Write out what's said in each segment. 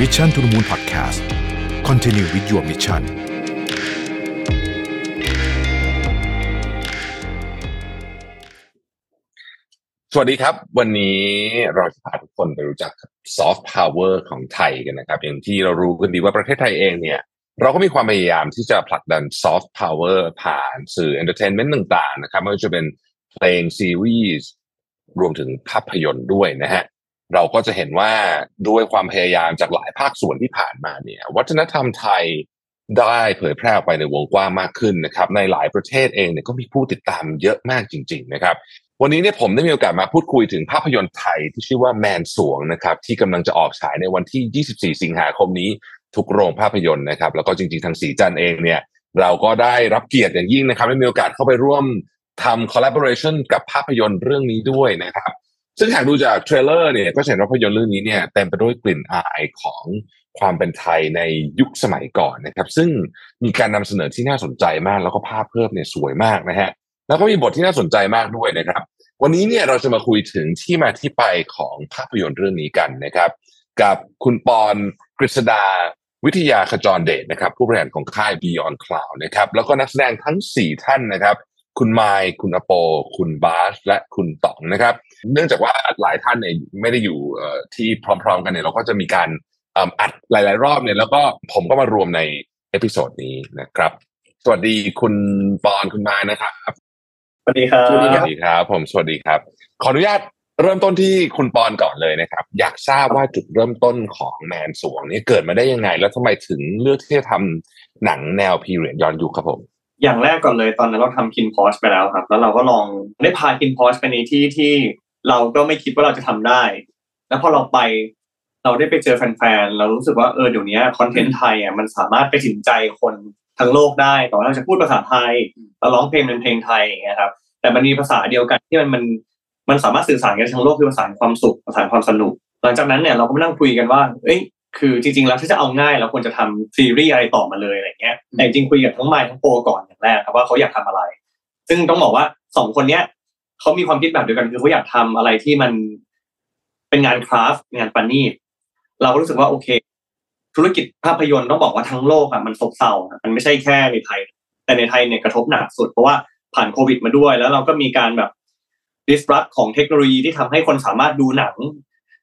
Mission to the Moon Podcast Continue with your mission สวัสดีครับ วันนี้เราจะพาทุกคนไปรู้จักซอฟต์พาวเวอร์ของไทยกันนะครับ อย่างที่เรารู้กันดีว่าประเทศไทยเองเนี่ย เราก็มีความพยายามที่จะผลักดันซอฟต์พาวเวอร์ผ่านสื่อ entertainment ต่าง ๆ นะครับไม่ว่าจะเป็นเพลงซีรีส์รวมถึงภาพยนตร์ด้วยนะฮะ เราก็จะเห็นว่าด้วยความพยายามจากหลายภาคส่วนที่ผ่านมาเนี่ย วัฒนธรรมไทยได้เผยแพร่ไปในวงกว้างมากขึ้นนะครับ ในหลายประเทศเองเนี่ยก็มีผู้ติดตามเยอะมากจริง ๆ นะครับ วันนี้เนี่ยผมได้มีโอกาสมาพูดคุยถึงภาพยนตร์ไทยที่ชื่อว่าแมนสวงนะครับ ที่กำลังจะออกฉายในวันที่ 24 สิงหาคมนี้ทุกโรงภาพยนตร์นะครับ แล้วก็จริงๆทางสีจันเองเนี่ย เราก็ได้รับเกียรติอย่างยิ่งนะครับได้มีโอกาสเข้าไปร่วมทำ collaboration กับภาพยนตร์เรื่องนี้ด้วยนะครับ ซึ่งหากดูจากเทรลเลอร์เนี่ยก็เห็นว่าภาพยนตร์เรื่องนี้เนี่ยเต็มไปด้วยกลิ่นอายของความเป็นไทยในยุคสมัยก่อนนะครับ ซึ่งมีการนำเสนอที่น่าสนใจมาก แล้วก็ภาพเพิ่มเนี่ยสวยมากนะฮะแล้วก็มีบทที่น่าสนใจมากด้วยนะครับ วันนี้เนี่ยเราจะมาคุยถึงที่มาที่ไปของภาพยนตร์เรื่องนี้กันนะครับ กับคุณปอนกฤษดาวิทยาขจรเดชนะครับ ผู้บริหารของค่าย Beyond Cloud นะครับแล้วก็นักแสดงทั้ง 4 ท่านนะครับ คุณไมค์คุณอโป คุณบาสและคุณต๋องนะครับ เนื่องจากว่าหลายท่านเนี่ยไม่ได้อยู่เอ่อที่พร้อม ๆ กันเนี่ยเราก็จะมีการเอิ่มอัดหลาย ๆ รอบเนี่ยแล้วก็ผมก็มารวมใน episode นี้นะครับ สวัสดีคุณปอนคุณไมค์นะครับสวัสดีครับสวัสดีครับ ผมสวัสดีครับ ขออนุญาตเริ่มต้นที่คุณปอนก่อนเลยนะครับ อยากทราบว่าจุดเริ่มต้นของแมนสรวงนี่เกิดมาได้ยังไง แล้วทำไมถึงเลือกที่จะทำหนังแนวพีเรียดย้อนยุคครับผม อย่างแรกก่อนเลยตอนนั้นเราทำคินพอชไปแล้วครับ แล้วเราก็ลองได้พาคินพอชไปในที่ที่เราก็ไม่คิดว่าเราจะทำได้ แล้วพอเราไปเราได้ไปเจอแฟนๆ เรารู้สึกว่าเออเดี๋ยวนี้คอนเทนต์ไทยอะมันสามารถไปถึงใจคนทั้งโลกได้ต่ว่าเราจะพูดภาษาไทยเราร้องเพลงเป็นเพลงไทยอย่างเงี้ยครับ แต่มันมีภาษาเดียวกันที่มันมันมันสามารถสื่อสารกันทั้งโลกคือภาษาความสุขภาษาความสนุก หลังจากนั้นเนี่ยเราก็มานั่งคุยกันว่า เอ้ย คือจริงๆแล้วถ้าจะเอาง่ายเราควรจะทำซีรีส์อะไรต่อมาเลยอะไรเงี้ยแต่จริงๆคุยกับทั้งไมค์ทั้งโปรก่อนอย่างแรกครับว่าเขาอยากทำอะไร ซึ่งต้องบอกว่าสองคนเนี้ยเขามีความคิดแบบเดียวกันคือเขาอยากทำอะไรที่มันเป็นงานคราฟต์งานปานีตเราก็รู้สึกว่าโอเค ธุรกิจภาพยนตร์ต้องบอกว่าทั้งโลกอะมันซบเซาอะมันไม่ใช่แค่ในไทย แต่ในไทยเนี่ยกระทบหนักสุดเพราะว่าผ่านโควิดมาด้วย แล้วเราก็มีการแบบ disrupt ของเทคโนโลยีที่ทำให้คนสามารถดูหนัง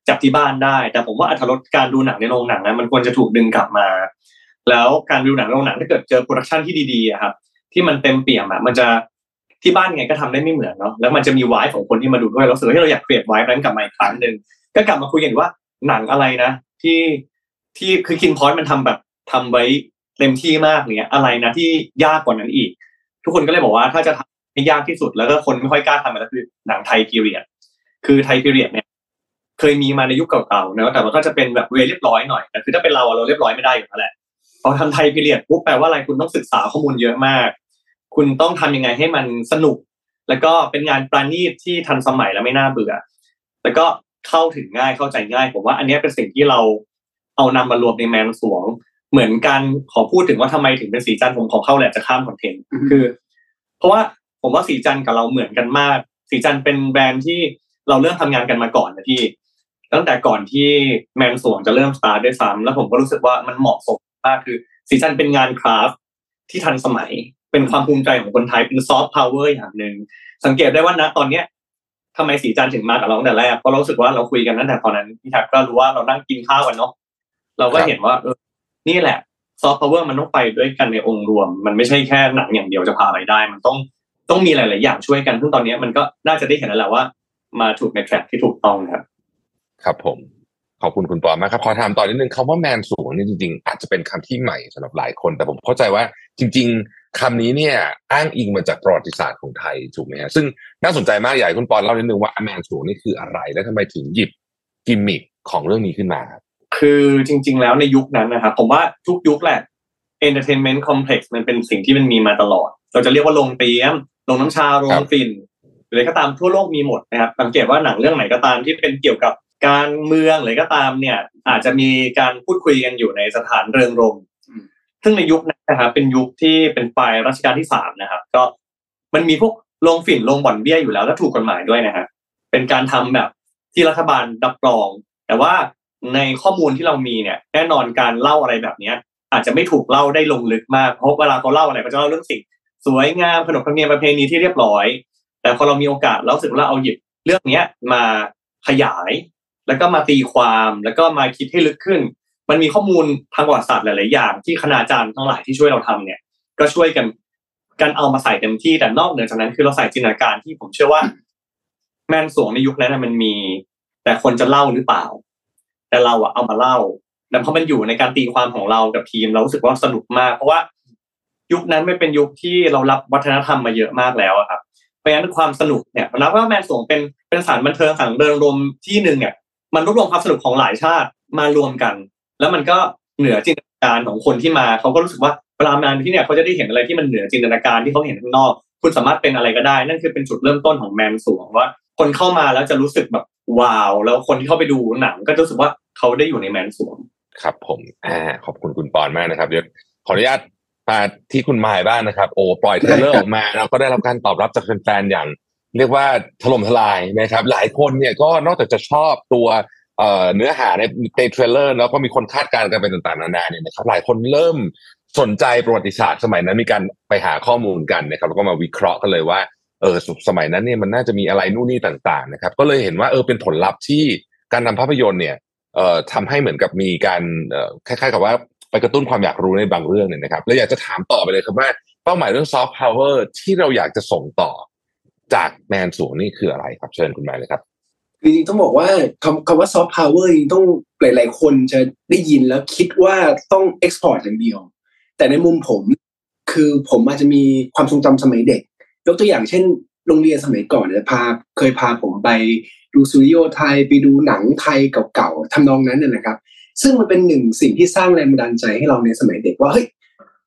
จากที่บ้านได้ แต่ผมว่าอรรถรสการดูหนังในโรงหนังนะมันควรจะถูกดึงกลับมา แล้วการดูหนังในโรงหนังถ้าเกิดเจอ production ที่ดีๆครับ ที่มันเต็มเปี่ยมอะมันจะที่บ้านไงก็ทำได้ไม่เหมือนเนาะแล้วมันจะมีวายของคนที่มาดูด้วยเรารู้สึกว่าเราอยากเปลี่ยนวายนั้นกลับมาอีกครั้งหนึ่งก็กลับมาคุยกันว่าหนังอะไรนะ ที่ที่คือ KinnPorsche มันทำแบบทำไว้เต็มที่มากเนี่ยอะไรนะที่ยากกว่านั้นอีก ทุกคนก็เลยบอกว่าถ้าจะทำให้ยากที่สุดแล้วก็คนไม่ค่อยกล้าทำมันก็คือหนังไทยพีเรียดคือไทยพีเรียดเนี่ย เคยมีมาในยุคเก่าๆนะแต่มันก็จะเป็นแบบเวเรียบร้อยหน่อยแต่คือถ้าเป็นเราอะเราเรียบร้อยไม่ได้อยู่แล้วแหละพอทำไทยพีเรียดปุ๊บแปลว่าอะไรคุณต้องศึกษาข้อมูลเยอะมาก คุณต้องทำยังไงให้มันสนุก แล้วก็เป็นงานประณีตที่ทันสมัยและไม่น่าเบื่อ แล้วก็เข้าถึงง่ายเข้าใจง่ายผมว่า อันเนี้ยเป็นสิ่งที่เราเอานำมารวมในแมนสวง เหมือนกันขอพูดถึงว่าทำไมถึงเป็นสีจันทร์ผมขอเข้าแหละจะข้ามคอนเทนต์คือ เพราะว่าผมว่าศรีจันทร์กับเราเหมือนกันมาก ศรีจันทร์เป็นแบรนด์ที่เราเริ่มทำงานกันมาก่อนนะพี่ ตั้งแต่ก่อนที่แมนสรวงจะเริ่มสตาร์ทด้วยซ้ำแล้วผมก็รู้สึกว่ามันเหมาะสมมากคือศรีจันทร์เป็นงาน craft ที่ทันสมัยเป็นความภูมิใจของคนไทยเป็นซอฟต์พาวเวอร์อย่างหนึ่งสังเกตได้ว่าณตอนเนี้ยทำไมศรีจันทร์ถึงมากับเราตั้งแต่แรกเพราะเรารู้สึกว่าเราคุยกันตั้งแต่ตอนนั้นพี่แทักก็รู้ว่าเรานั่งกินข้าวกันเนาะเราก็เห็นว่าเออนี่แหละซอฟต์พาวเวอร์มันต้องไปด้วยกันในองค์รวม มันไม่ใช่แค่หนังอย่างเดียวจะพาไปได้ มันต้องต้องมีหลาย ๆ อย่างช่วยกันซึ่งตอนนี้มันก็น่าจะได้เห็นแล้วแหละว่า มาถูกในแทร็กที่ถูกต้องครับ ครับผม ขอบคุณคุณปอนมากครับ ขอถามต่อนิดนึงคำว่าแมนสูงนี่จริงๆ อาจจะเป็นคำที่ใหม่สำหรับหลายคน แต่ผมเข้าใจว่าจริง ๆคำนี้เนี่ย อ้างอิงมาจากประวัติศาสตร์ของไทยถูกไหมฮะซึ่งน่าสนใจมากอยากให้คุณปอนเล่านิดนึงว่าแมนสูงนี่คืออะไร และทำไมถึงหยิบกิมมิคของเรื่องนี้ขึ้นมาครับคือจริง ๆ แล้วในยุคนั้นนะครับผมว่าทุกยุคแหละ entertainment complex มันเป็นสิ่งที่มันมีมาตลอด เราจะเรียกว่าโรงเตรียมโรงน้ำชาโรงฝิ่นหรืออะไรก็ตามทั่วโลกมีหมดนะครับสังเกตว่าหนังเรื่องไหนก็ตามที่เป็นเกี่ยวกับ การเมืองหรือก็ตามเนี่ย อาจจะมีการพูดคุยกันอยู่ในสถานเริงรมย์ซึ่งในยุคนั้นนะครับเป็นยุคที่เป็นปลายรัชกาลที่สามนะครับ ก็มันมีพวกโรงฝิ่นโรงบ่อนเบี้ยอยู่แล้วและถูกกฎหมายด้วยนะฮะเป็นการทำแบบที่รัฐบาลรับรอง แต่ว่าในข้อมูลที่เรามีเนี่ย แน่นอนการเล่าอะไรแบบเนี้ย อาจจะไม่ถูกเล่าได้ลงลึกมากเพราะเวลาเขาเล่าอะไรเขาจะเล่าเรื่องสิ่ง สวยงามขนบธรรมเนียมประเพณีที่เรียบร้อย แต่พอเรามีโอกาสแล้วรู้สึกว่าเอาหยิบเรื่องเนี้ยมาขยาย แล้วก็มาตีความแล้วก็มาคิดให้ลึกขึ้น มันมีข้อมูลทางประวัติศาสตร์หลาย ๆ อย่าง ที่คณาจารย์ทั้งหลายที่ช่วยเราทำเนี่ย ก็ช่วยกันกันเอามาใส่เต็มที่แต่นอกเหนือจากนั้นคือเราใส่จินตนาการที่ผมเชื่อว่า แม่นสวงในยุคนั้นมันมี แต่คนจะเล่าหรือเปล่า แต่เราอะเอามาเล่าแล้วพอมันอยู่ในการตีความของเรากับทีม เรารู้สึกว่าสนุกมาก เพราะว่ายุคนั้นไม่เป็นยุคที่เรารับวัฒนธรรมมาเยอะมากแล้วครับเพราะฉะนั้นความสนุกเนี่ยนับว่าแมนสวงเป็นเป็นสารบันเทิงสารเดินรมที่หนึ่งเนี่ย มันรวบรวมความสนุกของหลายชาติมารวมกัน แล้วมันก็เหนือจินตนาการของคนที่มาเขาก็รู้สึกว่าเวลามาที่เนี่ยเขาจะได้เห็นอะไรที่มันเหนือจินตนาการที่เขาเห็นข้างนอก คุณสามารถเป็นอะไรก็ได้ นั่นคือเป็นจุดเริ่มต้นของแมนสรวงว่า คนเข้ามาแล้วจะรู้สึกแบบ wow แล้วคนที่เข้าไปดูหนังก็จะรู้สึกว่าเขาได้อยู่ในแมนสรวงครับผมอ่าขอบคุณคุณปอนมากนะครับเดี๋ยวขออนุญาตมาที่คุณมายบ้างนะครับ โอ้ปล่อย trailer ออกมาแล้วก็ได้รับการตอบรับจากแฟนๆอย่าง เรียกว่าถล่มทลายนะครับ หลายคนเนี่ยก็นอกจากจะชอบตัวเนื้อหาในใน trailer แล้วก็มีคนคาดการณ์กันไปต่างๆนานาเนี่ยนะครับหลายคนเริ่มสนใจประวัติศาสตร์สมัยนั้นมีการไปหาข้อมูลกันนะครับแล้วก็มาวิเคราะห์กันเลยว่าเออสมัยนั้นเนี่ยมันน่าจะมีอะไรนู่นนี่ต่างๆนะครับ ก็เลยเห็นว่าเออเป็นผลลัพธ์ที่การทำภาพยนตร์เนี่ยเอ่อทำให้เหมือนกับมีการคล้ายๆกับว่าไปกระตุ้นความอยากรู้ในบางเรื่องเนี่ยนะครับแล้วอยากจะถามต่อไปเลยครับว่าเป้าหมายเรื่องซอฟต์พาวเวอร์ที่เราอยากจะส่งต่อ จากแมนสรวงนี่คืออะไรครับเชิญคุณมายเลยครับจริงๆต้องบอกว่าคำคำว่าซอฟต์พาวเวอร์ต้องหลาย ๆ คนจะได้ยินแล้วคิดว่าต้อง export อย่างเดียว แต่ในมุมผมคือผมอาจจะมีความทรงจำสมัยเด็ก ยกตัวอย่างเช่น โรงเรียนสมัยก่อนเนี่ยพาเคยพาผมไปดูสตูดิโอไทยไปดูหนังไทยเก่าๆทำนองนั้นน่ะนะครับ ซึ่งมันเป็นหนึ่งสิ่งที่สร้างแรงบันดาลใจให้เราในสมัยเด็กว่าเฮ้ย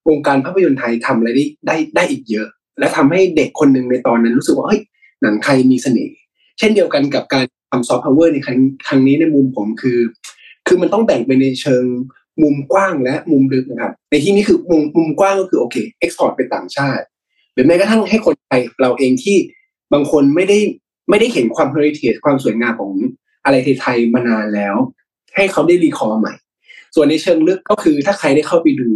วงการภาพยนตร์ไทยทำอะไรได้ได้ได้อีกเยอะ และทำให้เด็กคนหนึ่งในตอนนั้นรู้สึกว่าเฮ้ยหนังไทยมีเสน่ห์เช่นเดียวกันกับการทำซอฟต์พาวเวอร์ในครั้งครั้งนี้ในมุมผมคือ คือมันต้องแบ่งไปในเชิงมุมกว้างและมุมลึกนะครับ ในที่นี้คือมุมมุมกว้างก็คือโอเค export ไปต่างชาติ หรือแม้กระทั่งให้คนไทยเราเองที่บางคนไม่ได้ไม่ได้เห็นความ heritage ความสวยงามของอะไรไทยมานานแล้ว ให้เขาได้ recall ใหม่ ส่วนในเชิงลึกก็คือถ้าใครได้เข้าไปดู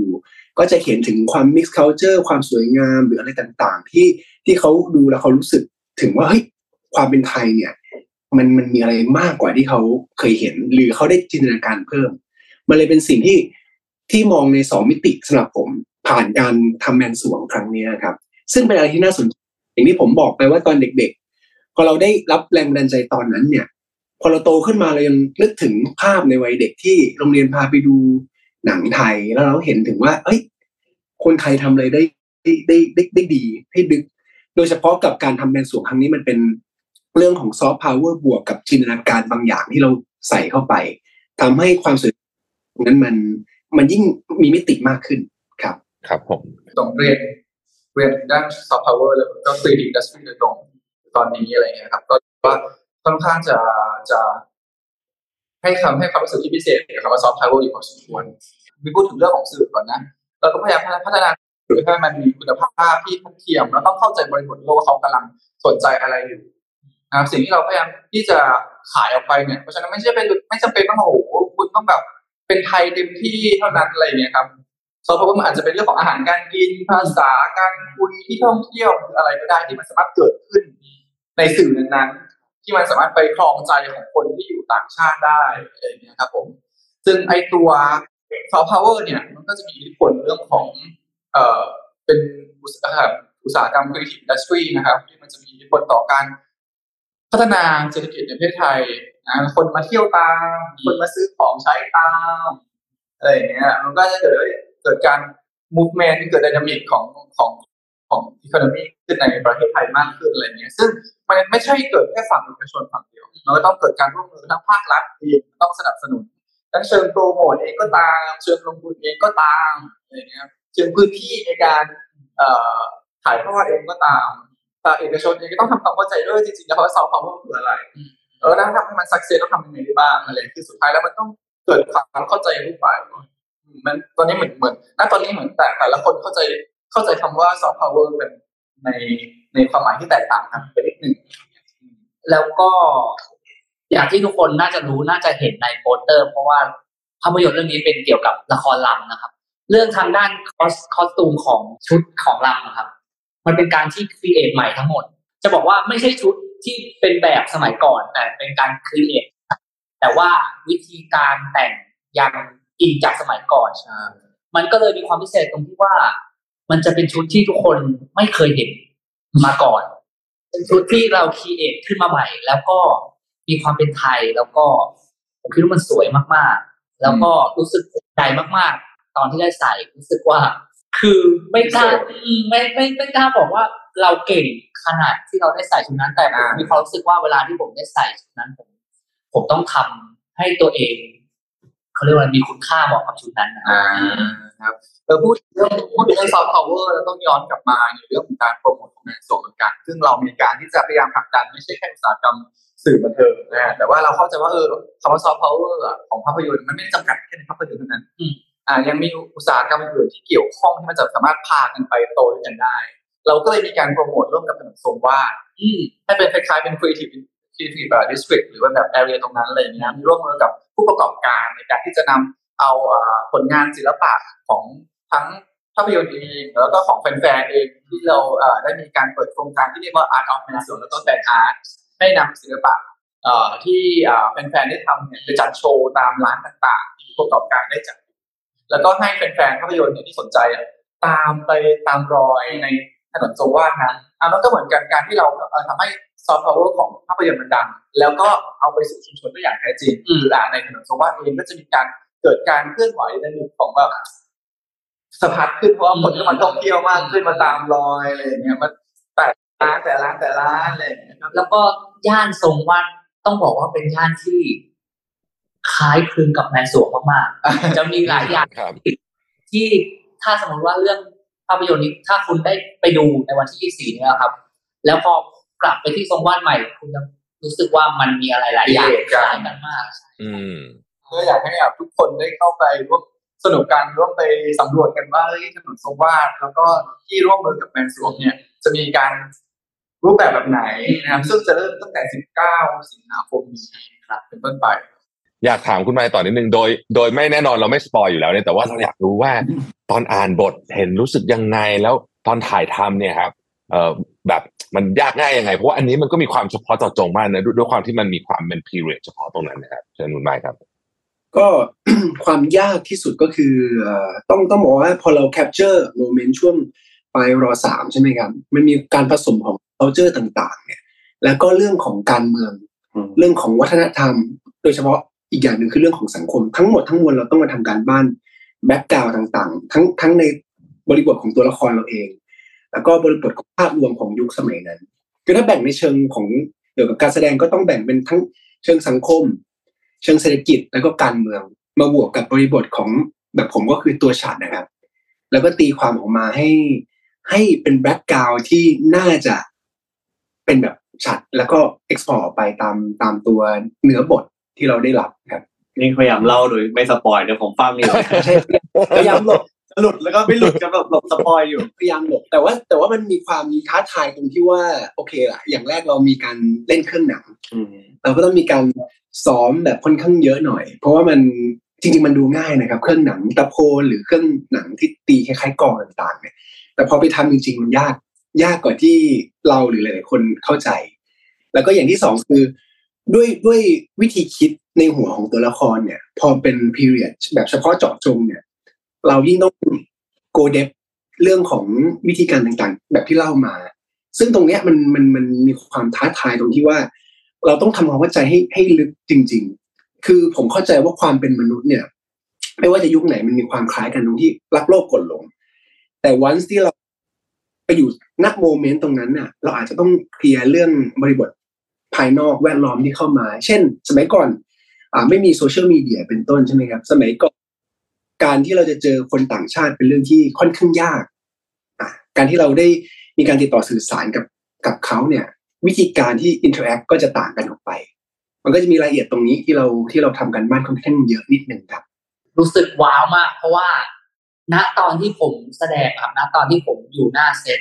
ก็จะเห็นถึงความมิกซ์เค u เจอร์ความสวยงามหรืออะไรต่างๆ ที่ที่เขาดูแล้วเขารู้สึกถึงว่าเฮ้ยความเป็นไทยเนี่ย มันมันมีอะไรมากกว่าที่เขาเคยเห็น หรือเขาได้จินตนาการเพิ่ม มันเลยเป็นสิ่งที่ที่มองในสองมิติสำหรับผมผ่านการทำแมนสวงครั้งนี้ครับ ซึ่งเป็นอะไรที่น่าสนใจอย่างที่ผมบอกไปว่าตอนเด็กๆ พอเราได้รับแรงบันดาลใจตอนนั้นเนี่ย พอเราโตขึ้นมาเรายังนึกถึงภาพในวัยเด็กที่โรงเรียนพาไปดู หนังไทยแล้วเราเห็นถึงว่า เอ้ย คนไทยทำอะไรได้ได้ได้ได้ได้ดีให้ดึก โดยเฉพาะกับการทำแมนสรวงครั้งนี้มันเป็นเรื่องของซอฟต์พาวเวอร์บวกกับจินตนาการบางอย่างที่เราใส่เข้าไปทำให้ความสวยนั้นมันมันยิ่งมีมิติมากขึ้นครับ ครับผมต้องเรียนเรียนด้านซอฟต์พาวเวอร์เลยก็คือ industry โดยตรงตอนนี้อะไรเงี้ยครับ ก็ว่าค่อนข้างจะจะ ให้คำให้ความรู้สึกที่พิเศษกับคำว่าซอฟต์พาวเวอร์อยู่พอสมควรมีพูดถึงเรื่องของสื่อก่อนนะเราก็พยายามพัฒนาสื่อให้มันมีคุณภาพที่ทัดเทียม แล้วต้องเข้าใจบริบทโลกเขากำลังสนใจอะไรอยู่นะครับสิ่งที่เราพยายามที่จะขายออกไปเนี่ยเพราะฉะนั้นไม่ใช่เป็นไม่จำเป็นต้องโอ้โหคุณต้องแบบเป็นไทยเต็มที่เท่านั้นอะไรเงี้ยครับซอฟต์พาวเวอร์มันอาจจะเป็นเรื่องของอาหารการกินภาษาการคุยที่ท่องเที่ยวออะไรก็ได้ที่มันสามารถเกิดขึ้นในสื่อนั้นๆ ที่มันสามารถไปครองใจของคนที่อยู่ต่างชาติได้อะไรเงี้ยครับผมซึ่งไอตัวซอฟต์พาวเวอร์เนี่ยมันก็จะมีอิทธิพลเรื่องของเอ่อเป็นอุตสาหกรรมอุตสาหกรรม creative industry นะครับที่มันจะมีอิทธิพลต่อการพัฒนาเศรษฐกิจในประเทศไทยนะคนมาเที่ยวตาม คนมาซื้อของใช้ตามอะไรอย่างเงี้ยมันก็จะเกิดเกิดการ movement เกิด dynamic ของของ ของ economy ขึ้นในประเทศไทยมากขึ้นอะไรเงี้ยซึ่งมันไม่ใช่เกิดแค่ฝั่งเอกชนฝั่งเดียวมันก็ต้องเกิดการร่วมมือทั้งภาครัฐเองต้องสนับสนุนทั้งเชิงโปรโมทเองก็ตาม เชิงลงทุนเองก็ตามอะไรเงี้ยเชิงพื้นที่ในการเอ่อถ่ายทอดเองก็ตามแต่เอกชนเองก็ต้องทำความเข้าใจด้วยจริงๆแล้วว่าซอฟต์พาวเวอร์คืออะไรเออแล้วทำให้มัน success ต้องทำยังไงได้บ้างอะไรคือสุดท้ายแล้วมันต้องเกิดความเข้าใจทุกฝ่ายก่อนมันตอนนี้เหมือนเหมือนณตอนนี้เหมือนแต่แต่ละคนเข้าใจ เข้าใจคำว่าซอฟต์พาวเวอร์เป็นในในความหมายที่แตกต่างกันไปนิดหนึ่งแล้วก็อย่างที่ทุกคนน่าจะรู้น่าจะเห็นในโปสเตอร์ เพราะว่าภาพยนตร์เรื่องนี้เป็นเกี่ยวกับละครรำนะครับ เรื่องทางด้าน cost costume ของชุดของรำนะครับ มันเป็นการที่ create ใหม่ทั้งหมด จะบอกว่าไม่ใช่ชุดที่เป็นแบบสมัยก่อนแต่เป็นการ create แต่ว่าวิธีการแต่งยังอิงจากสมัยก่อนใช่มันก็เลยมีความพิเศษตรงที่ว่า มันจะเป็นชุดที่ทุกคนไม่เคยเห็นมาก่อน เป็นชุดที่เรา create ขึ้นมาใหม่ แล้วก็มีความเป็นไทยแล้วก็ผมคิดว่ามันสวยมากๆ แล้วก็รู้สึกภูมิใจมากๆ ตอนที่ได้ใส่รู้สึกว่า คือไม่กล้าไม่ไม่ไม่กล้าบอกว่าเราเก่งขนาดที่เราได้ใส่ชุดนั้นแต่ผมมีความรู้สึกว่าเวลาที่ผมได้ใส่ชุดนั้นผมผมต้องทำให้ตัวเอง เขาเรียกว่ามีคุณค่าเหมาะกับชุดนั้นนะครับอ่าครับเออพูดเรื่องพูดถึงเรื่องซอฟต์พาวเวอร์แล้วต้องย้อนกลับมาในเรื่องของการโปรโมทของงานส่งเหมือนกัน ซึ่งเรามีการที่จะพยายามผลักดันไม่ใช่แค่อุตสาหกรรมสื่อบันเทิงนะฮะแต่ว่าเราเข้าใจว่าเออคำว่าซอฟต์พาวเวอร์ของภาพยนตร์มันไม่ได้จำกัดแค่ในภาพยนตร์เท่านั้นอืมอ่ายังมีอุตสาหกรรมอื่นที่เกี่ยวข้องที่มันจะสามารถพากันไปโตด้วยกันได้ เราก็เลยมีการโปรโมทร่วมกับถนนทรงวาดอืมให้เป็นคล้ายๆเป็น creative creative district หรือว่าแบบ area ตรงนั้นอะไรเงี้ยมีร่วมมือกับผู้ประกอบการในการที่จะนำเอาเอ่อผลงานศิลปะของทั้งภาพยนตร์เองแล้วก็ของแฟนๆเองที่เราได้มีการเปิดโครงการที่เรียกว่า Art of แมนสรวง แล้วก็ Fan Art ให้นำศิลปะที่แฟนๆได้ทำเนี่ยไปจัดโชว์ตามร้านต่างๆที่ผู้ประกอบการได้จัด แล้วก็ให้แฟนๆภาพยนตร์เนี่ยที่สนใจอะตามไปตามรอยในถนนทรงวานั้นอะมันก็เหมือนกันการที่เราเอ่อทำให้ ซอฟต์พาวเวอร์ของภาพยนตร์มันดัง แล้วก็เอาไปสู่ชุมชนได้อย่างแท้จริงอืมหรืออ่าในถนนทรงวาดเองก็จะมีการเกิดการเคลื่อนไหวในหนึ่งของแบบสะพัดขึ้นเพราะว่าคนก็มาท่องเที่ยวมากขึ้นมาตามรอยอะไรอย่างเงี้ยมันแต่ร้านแต่ร้านแต่ร้านอะไรอย่างเงี้ยครับแล้วก็ย่านทรงวัดต้องบอกว่าเป็นย่านที่คล้ายคลึงกับแมนสวงมากๆจะมีหลายอย่างครับที่ถ้าสมมติว่าเรื่องภาพยนตร์นี้ถ้าคุณได้ไปดูในวันที่ 24 นี้ครับ แล้วพอ กลับไปที่ทรงวาดใหม่ คุณจะรู้สึกว่ามันมีอะไรหลายอย่างคล้ายกันมาก อืมก็อยากให้แบบทุกคนได้เข้าไปร่วมสนุกกันร่วมไปสำรวจกันว่าเฮ้ยถนนทรงวาดแล้วก็ที่ร่วมมือกับแมนสวงเนี่ย จะมีการรูปแบบแบบไหนนะครับ ซึ่งจะเริ่มตั้งแต่ 19 สิงหาคมนี้ครับ เป็นต้นไป อยากถามคุณไมค์ต่อนิดนึงโดย โดยไม่แน่นอนเราไม่สปอยอยู่แล้วเนี่ยแต่ว่าเราอยากรู้ว่าตอนอ่านบทเห็นรู้สึกยังไงแล้วตอนถ่ายทำเนี่ยครับ เอ่อ แบบมันยากง่ายยังไง เพราะว่าอันนี้มันก็มีความเฉพาะเจาะจงมากนะด้วยด้วยความที่มันมีความเป็น period เฉพาะตรงนั้นนะครับเชิญคุณไมค์ครับ ก็ความยากที่สุดก็คือเอ่อต้องต้องบอกว่าพอเรา capture moment ช่วงปลายรอสามใช่ไหมครับ มันมีการผสมของ culture ต่าง ๆ เนี่ย แล้วก็เรื่องของการเมืองอืมเรื่องของวัฒนธรรม โดยเฉพาะอีกอย่างหนึ่งคือเรื่องของสังคม ทั้งหมดทั้งมวลเราต้องมาทำการบ้าน background ต่าง ๆ ทั้งทั้งในบริบทของตัวละครเราเอง แล้วก็บริบทของภาพรวมของยุคสมัยนั้น คือถ้าแบ่งในเชิงของเกี่ยวกับการแสดงก็ต้องแบ่งเป็นทั้งเชิงสังคม เชิงเศรษฐกิจแล้วก็การเมือง มาบวกกับบริบทของแบบผมก็คือตัวฉากนะครับ แล้วก็ตีความออกมาให้ให้เป็น background ที่น่าจะเป็นแบบชัดแล้วก็ export ไปตามตามตัวเนื้อบทที่เราได้รับครับนี่พยายามเล่าโดยไม่ spoil เดี๋ยวผมฟังอยู่ใช่พยายามหลบ หลุดแล้วก็ไม่หลุดจะแบบหลบ spoil อยู่พยายามหลบแต่ว่าแต่ว่ามันมีความท้าทายตรงที่ว่าโอเคละอย่างแรกเรามีการเล่นเครื่องหนังอืมเราก็ต้องมีการซ้อมแบบค่อนข้างเยอะหน่อย เพราะว่ามันจริงๆมันดูง่ายนะครับ เครื่องหนังตะโพนหรือเครื่องหนังที่ตีคล้ายๆกลองต่างๆเนี่ยแต่พอไปทำจริงๆมันยากยากกว่าที่เราหรือหลายๆคนเข้าใจ แล้วก็อย่างที่สองคือด้วยด้วยวิธีคิดในหัวของตัวละครเนี่ย พอเป็น period แบบเฉพาะเจาะจงเนี่ย เรายิ่งต้อง go deep เรื่องของวิธีการต่างๆ แบบที่เล่ามา ซึ่งตรงเนี้ยมันมันมันมีความท้าทายตรงที่ว่า เราต้องทำความเข้าใจให้ให้ลึกจริง ๆ คือผมเข้าใจว่าความเป็นมนุษย์เนี่ย ไม่ว่าจะยุคไหนมันมีความคล้ายกันตรงที่รักโลกกดหลง แต่วันที่เราไปอยู่ณโมเมนต์ตรงนั้นน่ะ เราอาจจะต้องเคลียร์เรื่องบริบทภายนอกแวดล้อมที่เข้ามา เช่น สมัยก่อน อ่าไม่มีโซเชียลมีเดียเป็นต้นใช่ไหมครับ สมัยก่อน การที่เราจะเจอคนต่างชาติเป็นเรื่องที่ค่อนข้างยากอะการที่เราได้มีการติดต่อสื่อสารกับกับเขาเนี่ย วิธีการที่ interact ก็จะต่างกันออกไป มันก็จะมีรายละเอียดตรงนี้ที่เราที่เราทำการบ้านค่อนข้างเยอะนิดนึงครับ รู้สึกว้าวมาก เพราะว่า ณตอนที่ผมแสดงครับณตอนที่ผมอยู่หน้าเซต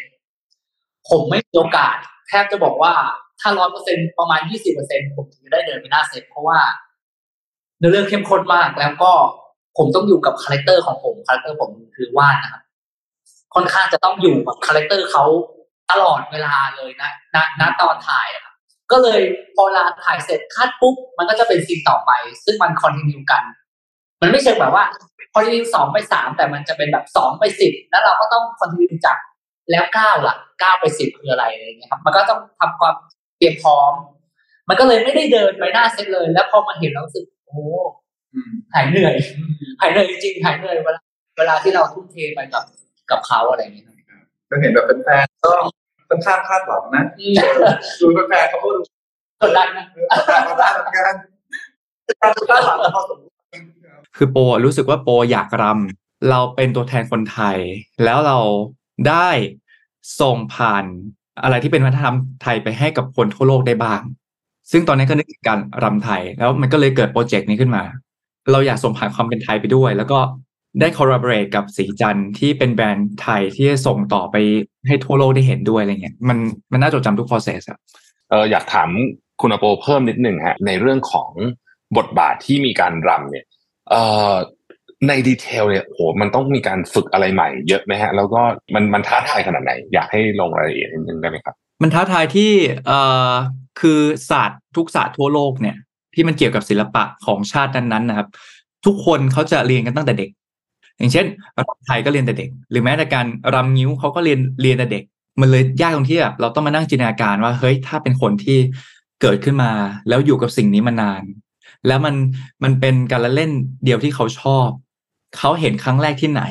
ผมไม่มีโอกาสแทบจะบอกว่าถ้าร้อยเปอร์เซ็นประมาณยี่สิบเปอร์เซ็นผมถึงจะได้เดินไปหน้าเซตเพราะว่าเนื้อเรื่องเข้มข้นมากแล้วก็ ผมต้องอยู่กับ character ของผม character ผมคือวาดนะครับค่อนข้างจะต้องอยู่กับ character เขาตลอดเวลาเลยนะณณตอนถ่ายอะครับก็เลยพอเวลาถ่ายเสร็จ cut ปุ๊บมันก็จะเป็น scene ต่อไป ซึ่งมัน continue กัน มันไม่เชิงแบบว่าพอทีสองไปสามแต่มันจะเป็นแบบสองไปสิบแล้วเราก็ต้อง continue จากแล้วเก้าล่ะเก้าไปสิบคืออะไรอะไรเงี้ยครับ มันก็ต้องทำความเตรียมพร้อม มันก็เลยไม่ได้เดินไปหน้าเซตเลย แล้วพอมาเห็นแล้วรู้สึกโอ้โหอืมหายเหนื่อย หายเหนื่อยจริงๆหายเหนื่อยเวลาเวลาที่เราทุ่มเทไปกับกับเขาอะไรอย่างเงี้ยครับก็เห็นแบบแฟนๆก็ค่อนข้างคาดหวังนะอืมดูแฟนๆเขาก็ดูกดดันนะคาดหวังเหมือนกันคาดหวังพอสมควรคือโปรู้สึกว่าโปอยากรำเราเป็นตัวแทนคนไทย แล้วเราได้ส่งผ่านอะไรที่เป็นวัฒนธรรมไทยไปให้กับคนทั่วโลกได้บ้าง ซึ่งตอนนี้ก็นึกถึงการรำไทย แล้วมันก็เลยเกิดโปรเจกต์นี้ขึ้นมา เราอยากส่งผ่านความเป็นไทยไปด้วย แล้วก็ได้ collaborate กับสีจันทร์ที่เป็นแบรนด์ไทยที่จะส่งต่อไปให้ทั่วโลกได้เห็นด้วยอะไรเงี้ยมันมันน่าจดจำทุก process อะเอออยากถามคุณอโปเพิ่มนิดหนึ่งฮะในเรื่องของบทบาทที่มีการรำเนี่ยเอ่อในดีเทลเนี่ยโหมันต้องมีการฝึกอะไรใหม่เยอะไหมฮะ แล้วก็มันมันท้าทายขนาดไหน อยากให้ลงรายละเอียดนิดนึงได้ไหมครับ มันท้าทายที่เอ่อคือศาสตร์ทุกศาสตร์ทั่วโลกเนี่ย ที่มันเกี่ยวกับศิลปะของชาตินั้นๆนะครับ ทุกคนเขาจะเรียนกันตั้งแต่เด็ก อย่างเช่นรำไทยก็เรียนแต่เด็ก หรือแม้แต่การรำนิ้วเขาก็เรียนเรียนแต่เด็ก มันเลยยากตรงที่แบบเราต้องมานั่งจินตนาการว่าเฮ้ยถ้าเป็นคนที่เกิดขึ้นมา แล้วอยู่กับสิ่งนี้มานาน แล้วมันมันเป็นการละเล่นเดียวที่เขาชอบเขาเห็นครั้งแรกที่ไหน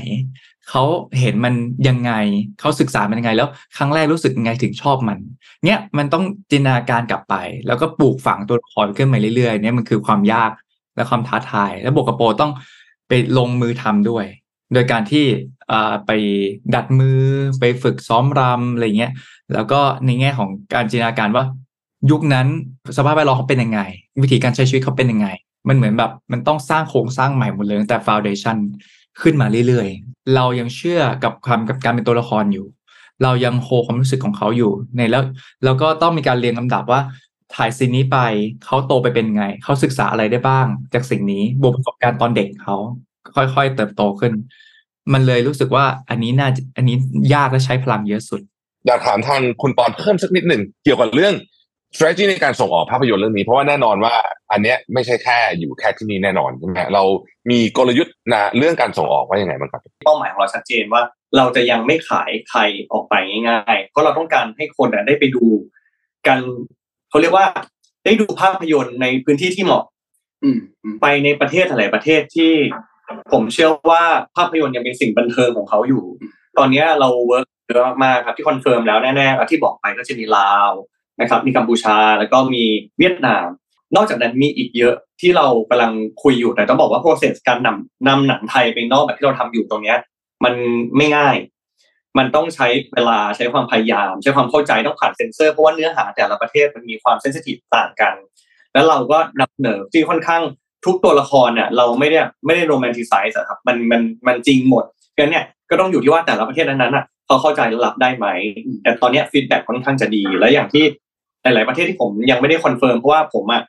เขาเห็นมันยังไงเขาศึกษามันยังไง แล้วครั้งแรกรู้สึกยังไงถึงชอบมัน เนี่ยมันต้องจินตนาการกลับไป แล้วก็ปลูกฝังตัวละครขึ้นมาเรื่อยๆเนี่ยมันคือความยากและความท้าทาย แล้วบวกกับโปรต้องไปลงมือทำด้วย โดยการที่อ่าไปดัดมือไปฝึกซ้อมรำอะไรเงี้ย แล้วก็ในแง่ของการจินตนาการว่า ยุคนั้นสภาพแวดล้อมเขาเป็นยังไง วิธีการใช้ชีวิตเขาเป็นยังไง มันเหมือนแบบมันต้องสร้างโครงสร้างใหม่หมดเลยตั้งแต่ฟ u n เดชัน ขึ้นมาเรื่อยๆ เรายังเชื่อกับความกับการเป็นตัวละครอยู่ เรายังโฮความรู้สึกของเขาอยู่ในแล้วแล้วก็ต้องมีการเรียงลำดับว่าถ่ายซีนนี้ไปเขาโตไปเป็นไง เขาศึกษาอะไรได้บ้าง จากสิ่งนี้บวกประสบการณ์ตอนเด็กเขาค่อยๆ เติบโตขึ้น มันเลยรู้สึกว่าอันนี้น่าอันนี้ยากและใช้พลังเยอะสุด อยากถามทางคุณปอนเพิ่มสักนิดหนึ่งเกี่ยวกับเรื่อง strategy ในการส่งออกภาพยนตร์เรื่องนี้ เพราะว่าแน่นอนว่าอันเนี้ยไม่ใช่แค่อยู่แค่ที่นี่แน่นอนใช่ไหมเรามีกลยุทธ์นะเรื่องการส่งออกว่ายังไงบ้างครับเป้าหมายของเราชัดเจนว่า เราจะยังไม่ขายใครออกไปง่ายๆ เพราะเราต้องการให้คนอะได้ไปดูกันเขาเรียกว่าได้ดูภาพยนตร์ในพื้นที่ที่เหมาะอืมอืมไปในประเทศหลายประเทศที่ ผมเชื่อว่าภาพยนตร์ยังเป็นสิ่งบันเทิงของเขาอยู่ ตอนเนี้ยเรา work เยอะมากๆครับที่ confirm แล้วแน่ๆอะที่บอกไปก็จะมีลาว นะครับมีกัมพูชาแล้วก็มีเวียดนาม นอกจากนั้นมีอีกเยอะที่เรากำลังคุยอยู่แต่ต้องบอกว่า process การนำนำหนังไทยไปนอกแบบที่เราทำอยู่ตรงเนี้ย มันไม่ง่าย มันต้องใช้เวลาใช้ความพยายาม ใช้ความเข้าใจต้องผ่านเซ็นเซอร์เพราะว่าเนื้อหาแต่ละประเทศมันมีความ sensitive ต่างกัน แล้วเราก็นำเสนอที่ค่อนข้างทุกตัวละครเนี่ยเราไม่ได้ไม่ได้ romanticize อะครับมันมันมันจริงหมดเพราะนั้นเนี่ยก็ต้องอยู่ที่ว่าแต่ละประเทศนั้นๆอะเขาเข้าใจและรับได้ไหมแต่ตอนนี้ feedback ค่อนข้างจะดี และอย่างที่ หลาย ๆ ประเทศที่ผมยังไม่ได้ confirm เพราะว่าผมอะ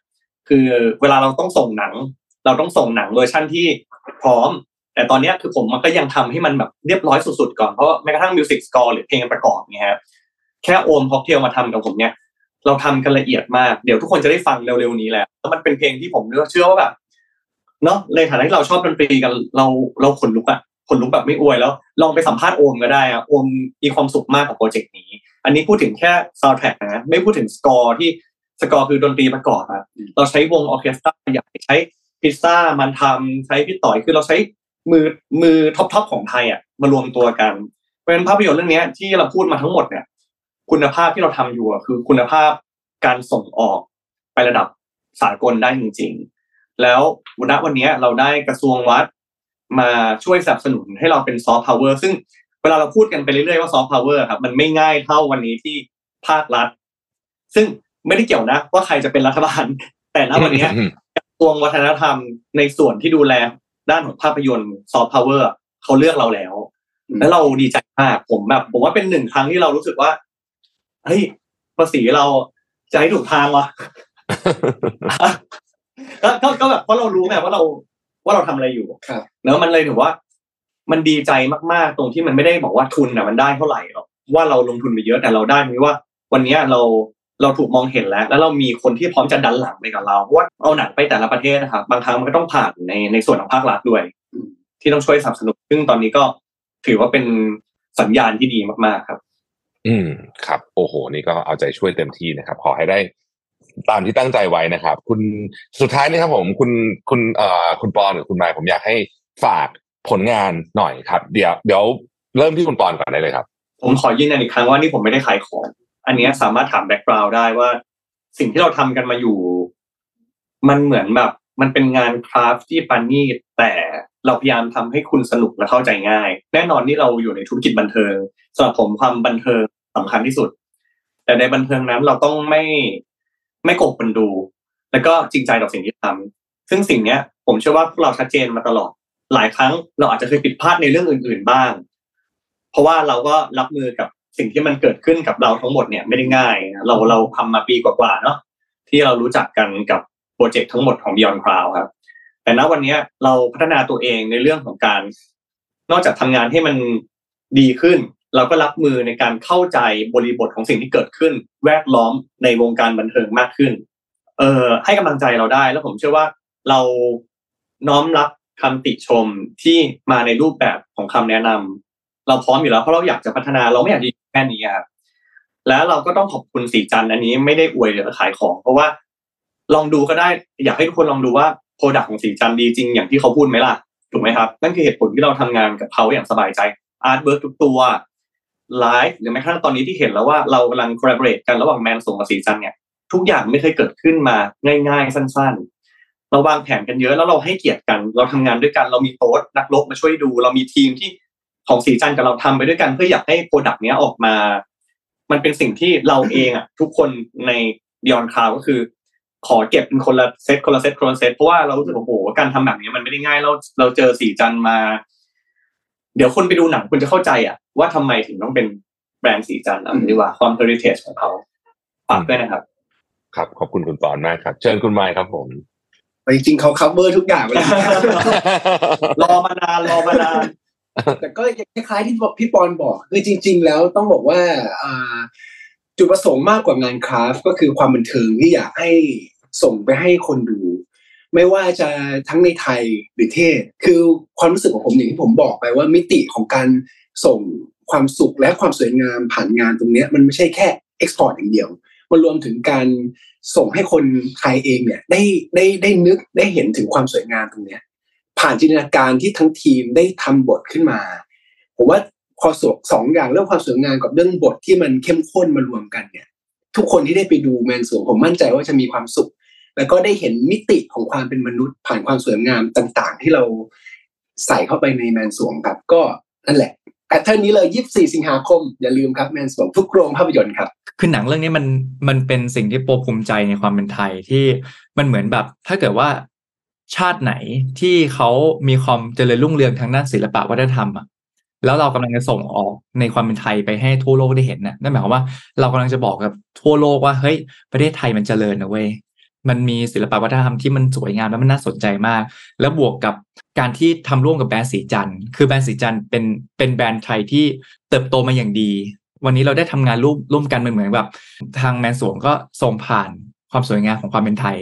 คือเวลาเราต้องส่งหนัง เราต้องส่งหนังเวอร์ชั่นที่พร้อม แต่ตอนนี้คือผมมันก็ยังทำให้มันแบบเรียบร้อยสุด ๆ ก่อนเพราะแม้กระทั่ง music score หรือเพลงประกอบเนี่ยครับแค่โอมค็อกเทลมาทำกับผมเนี่ยเราทำกันละเอียดมากเดี๋ยวทุกคนจะได้ฟังเร็ว ๆ นี้แหละแล้วมันเป็นเพลงที่ผมเชื่อว่าแบบเนาะในฐานะที่เราชอบดนตรีกันเราเราขนลุกอะขนลุกแบบไม่อวยแล้ว ลองไปสัมภาษณ์โอมก็ได้อะโอมมีความสุขมากกับโปรเจกต์นี้ อันนี้พูดถึงแค่ซาวด์แทร็กนะไม่พูดถึงสกอร์ที่สกอร์คือดนตรีประกอบอะเราใช้วงออร์เคสตราใหญ่ใช้พิซซ่ามันทำใช้พี่ต่อยคือเราใช้มือมือ top ๆของไทยอะมารวมตัวกันเพราะฉะนั้นภาพยนตร์เรื่องเนี้ยที่เราพูดมาทั้งหมดเนี่ย คุณภาพที่เราทำอยู่อะคือคุณภาพการส่งออกไประดับสากลได้จริง ๆ แล้ววันวันนี้เราได้กระทรวงวัดมาช่วยสนับสนุนให้เราเป็นซอฟต์พาวเวอร์ซึ่งเวลาเราพูดกันไปเรื่อยๆว่าซอฟต์พาวเวอร์ครับมันไม่ง่ายเท่าวันนี้ที่ภาครัฐ ซึ่งไม่ได้เกี่ยวนะว่าใครจะเป็นรัฐบาล แต่ณวันนี้กระทรวงวัฒนธรรมในส่วนที่ดูแลด้านของภาพยนตร์ซอฟต์พาวเวอร์เขาเลือกเราแล้ว แล้วเราดีใจมากผมแบบ ผมว่าเป็นหนึ่งครั้งที่เรารู้สึกว่าเฮ้ยภาษีเราจะให้ถูกทางวะก็ก็ก็แบบเพราะเรารู้ไงว่าเราว่าเราทำอะไรอยู่ครับเนอะมันเลยถือว่า มันดีใจมากๆ ตรงที่มันไม่ได้บอกว่าทุนน่ะมันได้เท่าไหร่หรอกว่าเราลงทุนไปเยอะแต่เราได้ไหมว่า วันนี้เราเราถูกมองเห็นแล้ว แล้วเรามีคนที่พร้อมจะดันหลังไปกับเราเพราะว่าเอาหนังไปแต่ละประเทศนะครับบางครั้งมันก็ต้องผ่านในในส่วนของภาครัฐด้วย ที่ต้องช่วยสนับสนุนซึ่งตอนนี้ก็ถือว่าเป็นสัญญาณที่ดีมากๆครับ อืมครับ โอ้โห นี่ก็เอาใจช่วยเต็มที่นะครับ ขอให้ได้ตามที่ตั้งใจไว้นะครับ คุณสุดท้ายนี่ครับผม คุณคุณเอ่อคุณปอนกับคุณไมค์ผมอยากให้ฝาก ผลงานหน่อยครับ เดี๋ยวเดี๋ยวเริ่มที่คุณปอนก่อนได้เลยครับ ผมขอยืนยันอีกครั้งว่านี่ผมไม่ได้ขายของ อันเนี้ยสามารถถามแบ็กกราวด์ได้ว่า สิ่งที่เราทำกันมาอยู่ มันเหมือนแบบ มันเป็นงานคราฟที่ปานี่แต่เราพยายามทำให้คุณสนุกและเข้าใจง่าย แน่นอนนี่เราอยู่ในธุรกิจบันเทิงสำหรับผมความบันเทิงสำคัญที่สุด แต่ในบันเทิงนั้นเราต้องไม่ไม่โกงคนดู แล้วก็จริงใจต่อสิ่งที่ทำซึ่งสิ่งเนี้ย ผมเชื่อว่าพวกเราชัดเจนมาตลอด หลายครั้งเราอาจจะเคยผิดพลาดในเรื่องอื่น ๆบ้าง เพราะว่าเราก็รับมือกับสิ่งที่มันเกิดขึ้นกับเราทั้งหมดเนี่ยไม่ได้ง่ายนะเราเราทำมาปีกว่าๆเนาะที่เรารู้จักกันกับโปรเจกต์ทั้งหมดของ Beyond Cloud ครับ แต่ณวันนี้เราพัฒนาตัวเองในเรื่องของการ นอกจากทำงานให้มันดีขึ้น เราก็รับมือในการเข้าใจบริบทของสิ่งที่เกิดขึ้น แวดล้อมในวงการบันเทิงมากขึ้น เออให้กำลังใจเราได้แล้วผมเชื่อว่าเราน้อมรับ คำติชมที่มาในรูปแบบของคำแนะนำเราพร้อมอยู่แล้วเพราะเราอยากจะพัฒนาเราไม่อยากจะแค่นี้ครับแล้วเราก็ต้องขอบคุณศรีจันทร์อันนี้ไม่ได้อวยหรือขายของ เพราะว่า ลองดูก็ได้ อยากให้ทุกคนลองดูว่า product ของศรีจันทร์ดีจริงอย่างที่เขาพูดไหมล่ะถูกไหมครับนั่นคือเหตุผลที่เราทำงานกับเขาอย่างสบายใจ artwork ทุกตัวไลฟ์หรือแม้กระทั่งตอนนี้ที่เห็นแล้วว่าเรากำลัง collaborate กันระหว่างแมนสรวงกับศรีจันทร์เนี่ยทุกอย่างไม่เคยเกิดขึ้นมาง่าย ๆ สั้น ๆ เราวางแผนกันเยอะแล้วเราให้เกียรติกัน เราทำงานด้วยกันเรามีโต๊ดนักรบมาช่วยดู เรามีทีมที่ของศรีจันทร์กับเราทำไปด้วยกันเพื่ออยากให้ product เนี้ยออกมา มันเป็นสิ่งที่เราเองอะ ทุกคนใน Be On Cloud ก็คือ ขอเก็บเป็นคนละเซตคนละเซตคนละเซตเพราะว่าเรารู้สึกว่าโอ้โหการทำแบบนี้มันไม่ได้ง่ายเราเราเจอศรีจันทร์มา เดี๋ยวคนไปดูหนังคุณจะเข้าใจอะ ว่าทำไมถึงต้องเป็นแบรนด์ศรีจันทร์อะดีกว่าความ heritage ของเขาฝากด้วยนะครับ ครับขอบคุณคุณปอนมากครับ เชิญคุณไมค์ครับผม แต่จริงๆเขา cover ทุกอย่างไปแล้วรอมานานรอมานานแต่ก็คล้ายๆที่พี่ปอนบอกคือจริง ๆ แล้วต้องบอกว่าอ่าจุดประสงค์มากกว่างานคราฟต์ก็คือความบันเทิงที่อยากให้ส่งไปให้คนดู ไม่ว่าจะทั้งในไทยหรือเทศ คือความรู้สึกของผมอย่างที่ผมบอกไปว่ามิติของการส่งความสุขและความสวยงามผ่านงานตรงเนี้ยมันไม่ใช่แค่เอ็กซ์พอร์ตอย่างเดียว มันรวมถึงการส่งให้คนไทยเองเนี่ยได้ได้ได้นึกได้เห็นถึงความสวยงามตรงเนี้ย ผ่านจินตนาการที่ทั้งทีมได้ทำบทขึ้นมา ผมว่าพอสวสองอย่างเรื่องความสวยงามกับเรื่องบทที่มันเข้มข้นมารวมกันเนี่ย ทุกคนที่ได้ไปดูแมนสวงผมมั่นใจว่าจะมีความสุข แล้วก็ได้เห็นมิติของความเป็นมนุษย์ ผ่านความสวยงามต่างๆ ที่เราใส่เข้าไปในแมนสวงครับ ก็นั่นแหละ แพทเทิร์นนี้เลย 24 สิงหาคม อย่าลืมครับแมนสวงทุกโรงภาพยนตร์ครับ คือหนังเรื่องนี้มันมันเป็นสิ่งที่โปรภูมิใจในความเป็นไทยที่มันเหมือนแบบ ถ้าเกิดว่าชาติไหนที่เขามีความเจริญรุ่งเรืองทางด้านศิลปะวัฒนธรรมอะแล้วเรากำลังจะส่งออกในความเป็นไทยไปให้ทั่วโลกได้เห็นนะนั่นหมายความว่าเรากำลังจะบอกกับทั่วโลกว่าเฮ้ยประเทศไทยมันเจริญนะเว้ย มันมีศิลปวัฒนธรรมที่มันสวยงามและมันน่าสนใจมาก แล้วบวกกับการที่ทำร่วมกับแบรนด์สีจันคือแบรนด์สีจันเป็นเป็นแบรนด์ไทยที่เติบโตมาอย่างดี วันนี้เราได้ทำงานร่วมร่วมกันมันเหมือนแบบ ทางแมนสวงก็ส่งผ่านความสวยงามของความเป็นไทย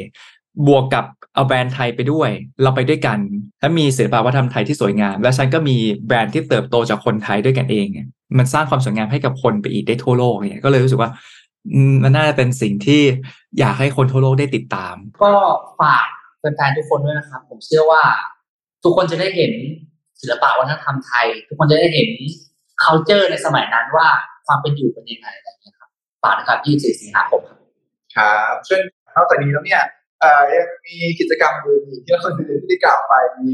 บวกกับเอาแบรนด์ไทยไปด้วย เราไปด้วยกัน และมีศิลปวัฒนธรรมไทยที่สวยงาม และฉันก็มีแบรนด์ที่เติบโตจากคนไทยด้วยกันเอง มันสร้างความสวยงามให้กับคนไปอีกได้ทั่วโลกเนี่ยก็เลยรู้สึกว่า มมันน่าจะเป็นสิ่งที่อยากให้คนทั่วโลกได้ติดตาม ก็ฝากแฟนๆทุกคนด้วยนะครับ ผมเชื่อว่า ทุกคนจะได้เห็นศิลปะวัฒนธรรมไทย ทุกคนจะได้เห็น culture ในสมัยนั้นว่าความเป็นอยู่เป็นยังไงอะไรอย่างเงี้ยครับฝากนะครับ24สิงหาคมครับครับซึ่งนอกจากนี้แล้วเนี่ยเอ่อยังมีกิจกรรมอื่นอีกที่เราที่ได้กล่าวไปมี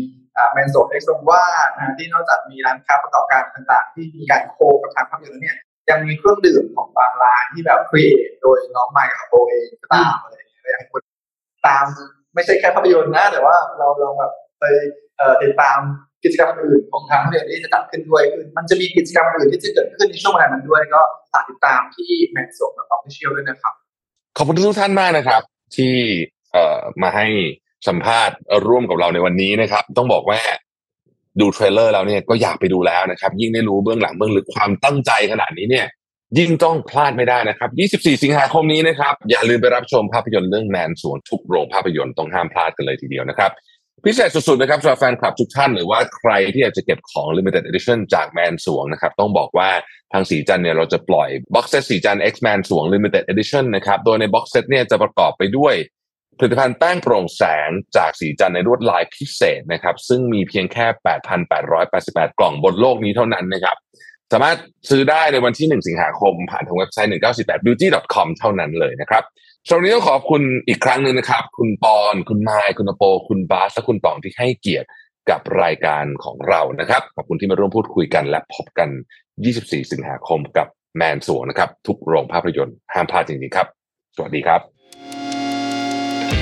แมนโซเอ็กซ์งว่านะที่นอกจากมีร้านค้าประกอบการต่างๆ ที่มีการโคกับทางภาพยนตร์แล้วเนี่ย ยังมีเครื่องดื่มของบางร้านที่แบบครีเอทโดยน้องไมค์กับโบเองก็ตามอะไรอย่างเงี้ยคนตามไม่ใช่แค่ภาพยนตร์นะ แต่ว่าเราเราแบบไปเอ่อติดตามกิจกรรมอื่นของทางภาพยนตร์ที่จะจัดขึ้นด้วยคือมันจะมีกิจกรรมอื่นที่จะเกิดขึ้นในช่วงเวลานั้นด้วย ก็ฝากติดตามที่แมนสรวงกับ official ด้วยนะครับ ขอบคุณทุกท่านมากนะครับ ที่เอ่อมาให้สัมภาษณ์ร่วมกับเราในวันนี้นะครับ ต้องบอกว่า ดู trailer แล้วเนี่ยก็อยากไปดูแล้วนะครับ ยิ่งได้รู้เบื้องหลังเบื้องลึกความตั้งใจขนาดนี้เนี่ย ยิ่งต้องพลาดไม่ได้นะครับ 24 สิงหาคมนี้นะครับ อย่าลืมไปรับชมภาพยนตร์เรื่องแมนสรวงทุกโรงภาพยนตร์ต้องห้ามพลาดกันเลยทีเดียวนะครับพิเศษสุดๆนะครับสำหรับแฟนคลับทุกท่านหรือว่าใครที่อยากจะเก็บของ Limited Edition จากแมนสรวงนะครับ ต้องบอกว่าทางศรีจันทร์เนี่ยเราจะปล่อย box set ศรีจันทร์ X Man สวง Limited Edition นะครับ โดยในบ็อกเซตเนี่ยจะประกอบไปด้วย ผลิตภัณฑ์แป้งโปร่งแสงจากสีจันในลวดลายพิเศษนะครับ ซึ่งมีเพียงแค่ 8,888 กล่องบนโลกนี้เท่านั้นนะครับ สามารถซื้อได้ในวันที่ 1 สิงหาคม ผ่านทางเว็บไซต์ 198 beauty.com เท่านั้นเลยนะครับช่วงนี้ต้องขอบคุณอีกครั้งหนึ่งนะครับ คุณปอน คุณไมค์คุณโป คุณบาสและคุณตองที่ให้เกียรติกับรายการของเรานะครับ ขอบคุณที่มาร่วมพูดคุยกันและพบกัน 24 สิงหาคมกับแมนสวงนะครับ ทุกโรงภาพยนตร์ห้ามพลาดจริงๆครับ สวัสดีครับ